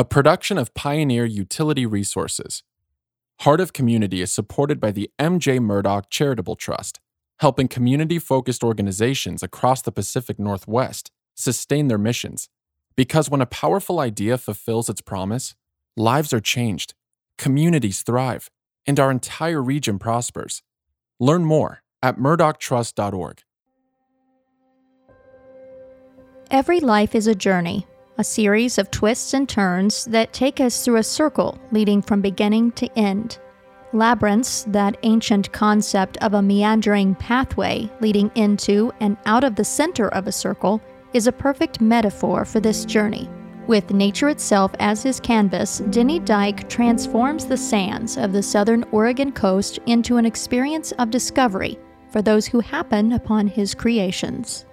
a production of Pioneer Utility Resources. Heart of Community is supported by the MJ Murdock Charitable Trust, helping community focused organizations across the Pacific Northwest sustain their missions. Because when a powerful idea fulfills its promise, lives are changed, communities thrive, and our entire region prospers. Learn more at murdocktrust.org. Every life is a journey, a series of twists and turns that take us through a circle leading from beginning to end. Labyrinths, that ancient concept of a meandering pathway leading into and out of the center of a circle, is a perfect metaphor for this journey. With nature itself as his canvas, Denny Dyke transforms the sands of the southern Oregon coast into an experience of discovery for those who happen upon his creations.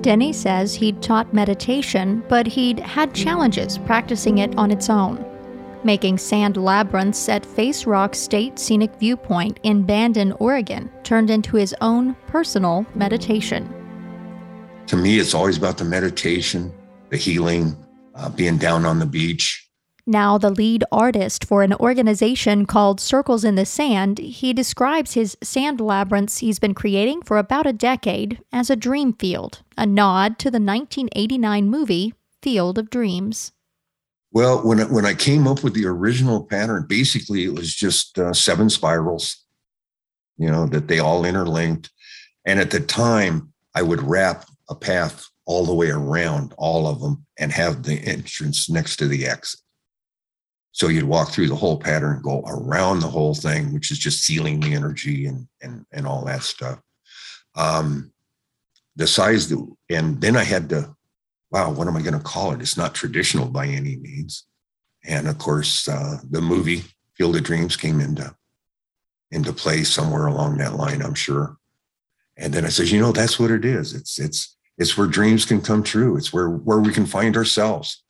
Denny says he'd taught meditation, but he'd had challenges practicing it on its own. Making sand labyrinths at Face Rock State Scenic Viewpoint in Bandon, Oregon, turned into his own personal meditation. To me, it's always about the meditation, the healing, uh, being down on the beach, now the lead artist for an organization called Circles in the Sand, he describes his sand labyrinths he's been creating for about a decade as a dream field, a nod to the 1989 movie Field of Dreams. Well, when I, when I came up with the original pattern, basically it was just uh, seven spirals, you know, that they all interlinked. And at the time, I would wrap a path all the way around all of them and have the entrance next to the exit. So you'd walk through the whole pattern, go around the whole thing, which is just sealing the energy and and and all that stuff. Um, the size, that, and then I had to, wow, what am I going to call it? It's not traditional by any means. And of course, uh, the movie Field of Dreams came into into play somewhere along that line, I'm sure. And then I says, you know, that's what it is. It's it's it's where dreams can come true. It's where where we can find ourselves.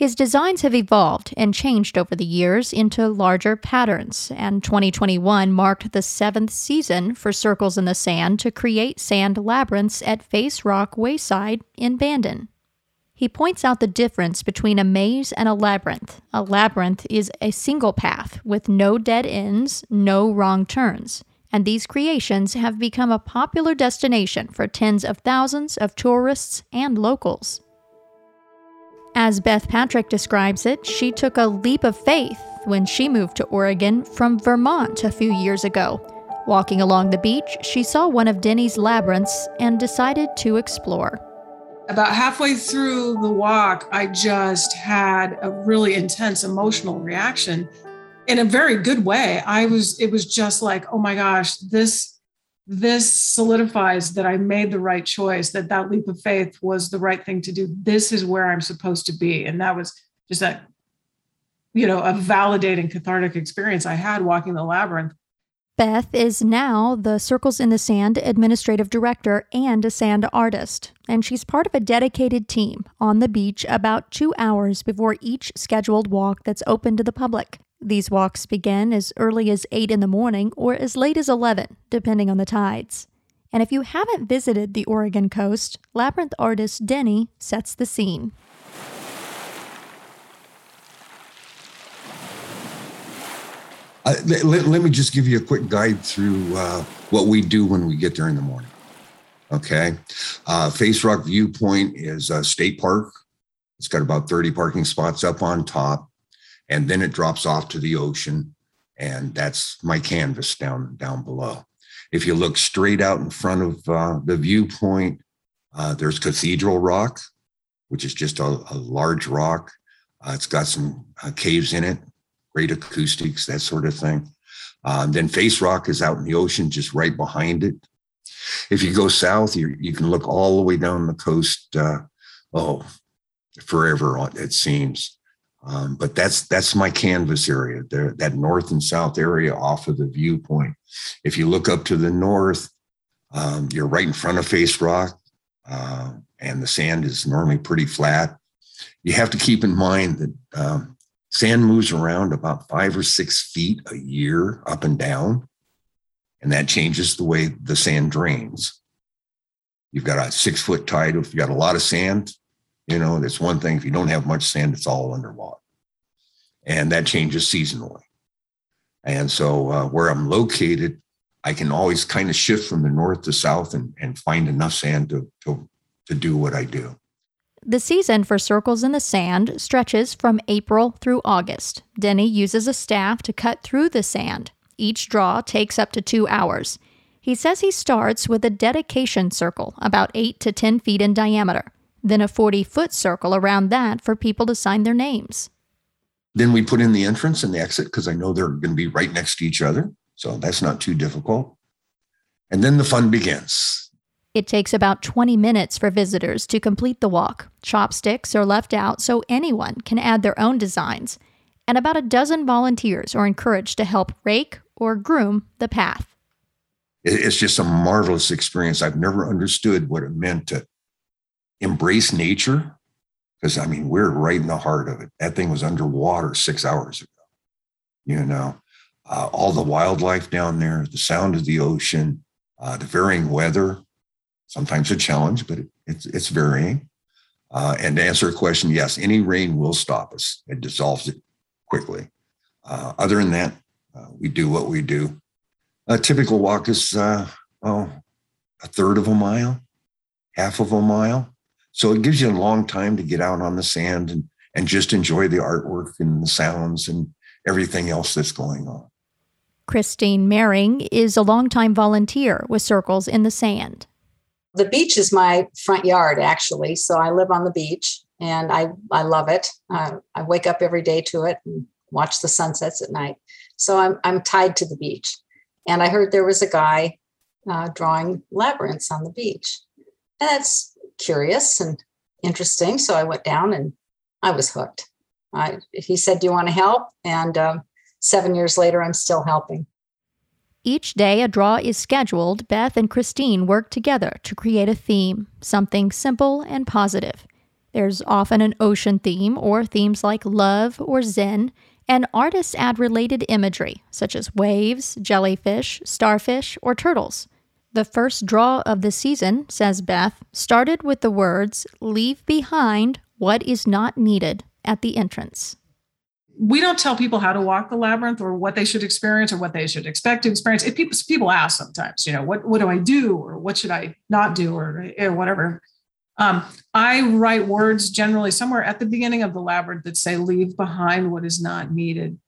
His designs have evolved and changed over the years into larger patterns, and 2021 marked the seventh season for Circles in the Sand to create sand labyrinths at Face Rock Wayside in Bandon. He points out the difference between a maze and a labyrinth. A labyrinth is a single path with no dead ends, no wrong turns, and these creations have become a popular destination for tens of thousands of tourists and locals. As Beth Patrick describes it, she took a leap of faith when she moved to Oregon from Vermont a few years ago. Walking along the beach, she saw one of Denny's labyrinths and decided to explore. About halfway through the walk, I just had a really intense emotional reaction in a very good way. I was, it was just like, oh my gosh, this this solidifies that I made the right choice, that that leap of faith was the right thing to do. This is where I'm supposed to be. And that was just that, you know, a validating cathartic experience I had walking the labyrinth. Beth is now the Circles in the Sand administrative director and a sand artist, and she's part of a dedicated team on the beach about two hours before each scheduled walk that's open to the public. These walks begin as early as 8 in the morning or as late as 11, depending on the tides. And if you haven't visited the Oregon coast, labyrinth artist Denny sets the scene. Uh, let, let, me just give you a quick guide through uh, what we do when we get there in the morning. Okay. Uh, Face Rock Viewpoint is a state park. It's got about 30 parking spots up on top and then it drops off to the ocean and that's my canvas down down below. If you look straight out in front of uh, the viewpoint uh, there's cathedral rock which is just a, a large rock. Uh, it's got some uh, caves in it great acoustics that sort of thing. Uh, then face rock is out in the ocean just right behind it. If you go south you, you can look all the way down the coast uh, oh forever it seems um, but that's that's my canvas area there, that north and south area off of the viewpoint. If you look up to the north, um, you're right in front of Face Rock, uh, and the sand is normally pretty flat. You have to keep in mind that um, sand moves around about five or six feet a year up and down, and that changes the way the sand drains. You've got a six foot tide. If you've got a lot of sand, You know, that's one thing. If you don't have much sand, it's all underwater. And that changes seasonally. And so uh, where I'm located, I can always kind of shift from the north to south and, and find enough sand to, to, to do what I do. The season for Circles in the Sand stretches from April through August. Denny uses a staff to cut through the sand. Each draw takes up to two hours. He says he starts with a dedication circle about 8 to 10 feet in diameter, then a 40 foot circle around that for people to sign their names. Then we put in the entrance and the exit because I know they're going to be right next to each other. So that's not too difficult. And then the fun begins. It takes about 20 minutes for visitors to complete the walk. Chopsticks are left out so anyone can add their own designs. And about a dozen volunteers are encouraged to help rake or groom the path. It's just a marvelous experience. I've never understood what it meant to embrace nature because I mean, we're right in the heart of it. That thing was underwater six hours ago. You know, uh, all the wildlife down there, the sound of the ocean, uh, the varying weather, sometimes a challenge, but it, it's, it's varying. Uh, and to answer a question, yes, any rain will stop us. It dissolves it quickly. Uh, other than that, uh, we do what we do. A typical walk is, uh, oh, a third of a mile, half of a mile. So it gives you a long time to get out on the sand and, and just enjoy the artwork and the sounds and everything else that's going on. Christine Mering is a longtime volunteer with Circles in the Sand. The beach is my front yard, actually. So I live on the beach and I, I love it. Uh, I wake up every day to it and watch the sunsets at night. So I'm, I'm tied to the beach. And I heard there was a guy uh, drawing labyrinths on the beach. And that's curious and interesting. So I went down and I was hooked. I, he said, Do you want to help? And um, seven years later, I'm still helping. Each day a draw is scheduled, Beth and Christine work together to create a theme, something simple and positive. There's often an ocean theme or themes like love or zen, and artists add related imagery, such as waves, jellyfish, starfish, or turtles. The first draw of the season, says Beth, started with the words, Leave behind what is not needed at the entrance. We don't tell people how to walk the labyrinth or what they should experience or what they should expect to experience. If people, people ask sometimes, you know, what, what do I do or what should I not do or, or whatever. Um, I write words generally somewhere at the beginning of the labyrinth that say, leave behind what is not needed.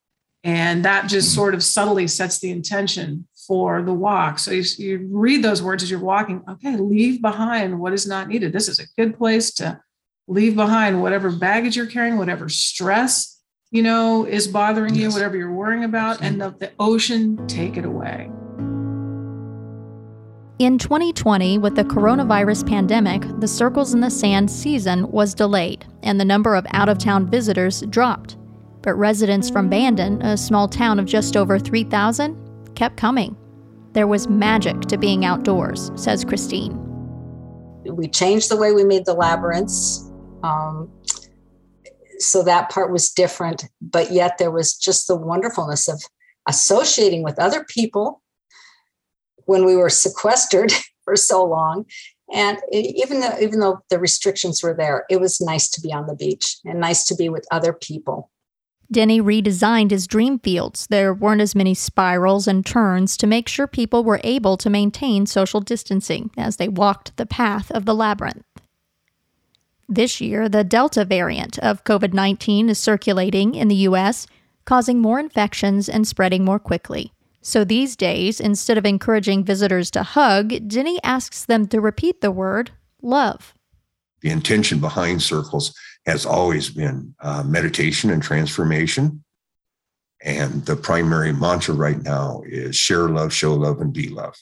And that just sort of subtly sets the intention for the walk. So you, you read those words as you're walking. Okay, leave behind what is not needed. This is a good place to leave behind whatever baggage you're carrying, whatever stress you know is bothering yes. you, whatever you're worrying about, and the, the ocean take it away. In 2020, with the coronavirus pandemic, the Circles in the Sand season was delayed and the number of out of town visitors dropped. But residents from Bandon, a small town of just over 3,000, kept coming. There was magic to being outdoors, says Christine. We changed the way we made the labyrinths. Um, so that part was different, but yet there was just the wonderfulness of associating with other people when we were sequestered for so long. And even though, even though the restrictions were there, it was nice to be on the beach and nice to be with other people. Denny redesigned his dream fields. There weren't as many spirals and turns to make sure people were able to maintain social distancing as they walked the path of the labyrinth. This year, the Delta variant of COVID 19 is circulating in the U.S., causing more infections and spreading more quickly. So these days, instead of encouraging visitors to hug, Denny asks them to repeat the word love. The intention behind circles has always been uh, meditation and transformation. And the primary mantra right now is share love, show love, and be love.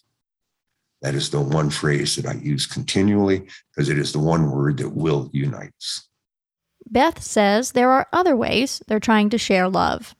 That is the one phrase that I use continually because it is the one word that will unite us. Beth says there are other ways they're trying to share love.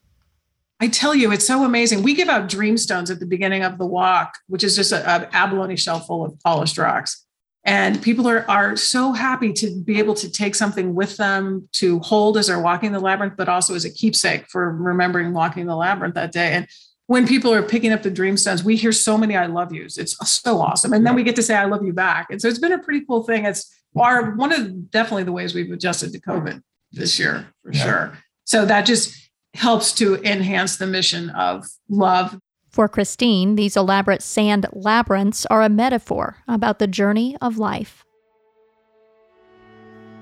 I tell you, it's so amazing. We give out dreamstones at the beginning of the walk, which is just an abalone shell full of polished rocks and people are are so happy to be able to take something with them to hold as they're walking the labyrinth but also as a keepsake for remembering walking the labyrinth that day and when people are picking up the dream stones we hear so many i love yous it's so awesome and then we get to say i love you back and so it's been a pretty cool thing it's are one of definitely the ways we've adjusted to COVID this year for Yeah. sure. So that just helps to enhance the mission of love. For Christine, these elaborate sand labyrinths are a metaphor about the journey of life.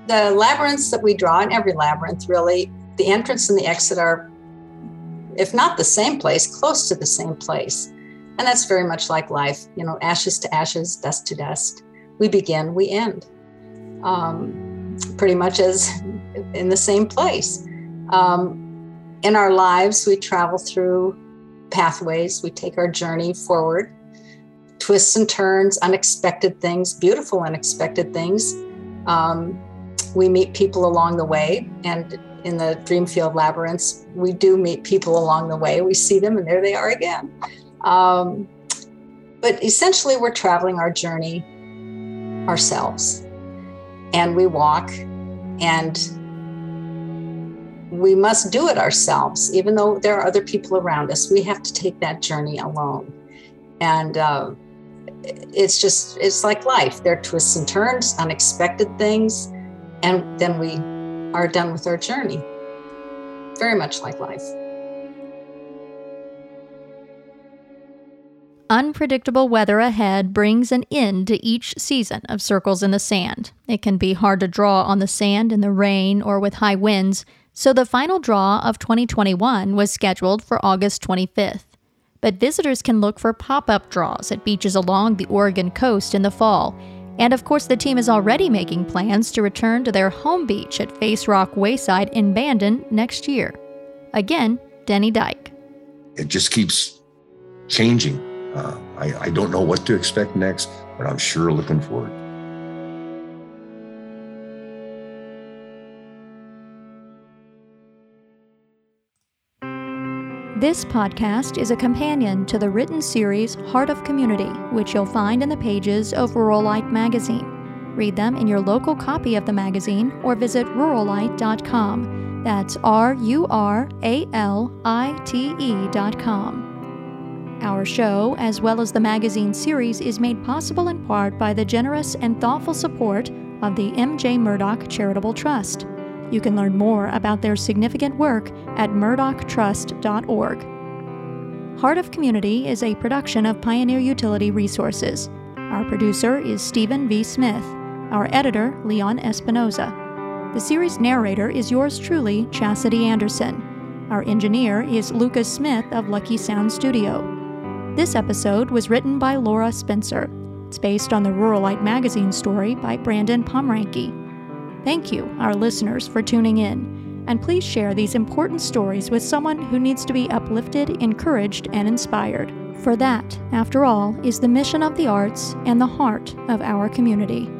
The labyrinths that we draw in every labyrinth, really, the entrance and the exit are, if not the same place, close to the same place. And that's very much like life, you know, ashes to ashes, dust to dust. We begin, we end. Um, pretty much as in the same place. Um, in our lives, we travel through pathways, we take our journey forward, twists and turns, unexpected things, beautiful unexpected things. Um, we meet people along the way, and in the Dreamfield Labyrinths, we do meet people along the way. We see them, and there they are again. Um, but essentially, we're traveling our journey ourselves, and we walk, and we must do it ourselves, even though there are other people around us. We have to take that journey alone, and uh, it's just it's like life. There are twists and turns, unexpected things, and then we are done with our journey. Very much like life. Unpredictable weather ahead brings an end to each season of Circles in the Sand. It can be hard to draw on the sand in the rain or with high winds, so the final draw of 2021 was scheduled for August 25th. But visitors can look for pop up draws at beaches along the Oregon coast in the fall. And of course, the team is already making plans to return to their home beach at Face Rock Wayside in Bandon next year. Again, Denny Dyke. It just keeps changing. Uh, I, I don't know what to expect next, but I'm sure looking forward. This podcast is a companion to the written series Heart of Community, which you'll find in the pages of Ruralite magazine. Read them in your local copy of the magazine or visit ruralite.com. That's R U R A L I T E.com. Our show, as well as the magazine series, is made possible in part by the generous and thoughtful support of the M.J. Murdock Charitable Trust. You can learn more about their significant work at murdocktrust.org. Heart of Community is a production of Pioneer Utility Resources. Our producer is Stephen V. Smith. Our editor, Leon Espinoza. The series narrator is yours truly, Chastity Anderson. Our engineer is Lucas Smith of Lucky Sound Studio. This episode was written by Laura Spencer. It's based on the Ruralite magazine story by Brandon Pomranke. Thank you, our listeners, for tuning in. And please share these important stories with someone who needs to be uplifted, encouraged, and inspired. For that, after all, is the mission of the arts and the heart of our community.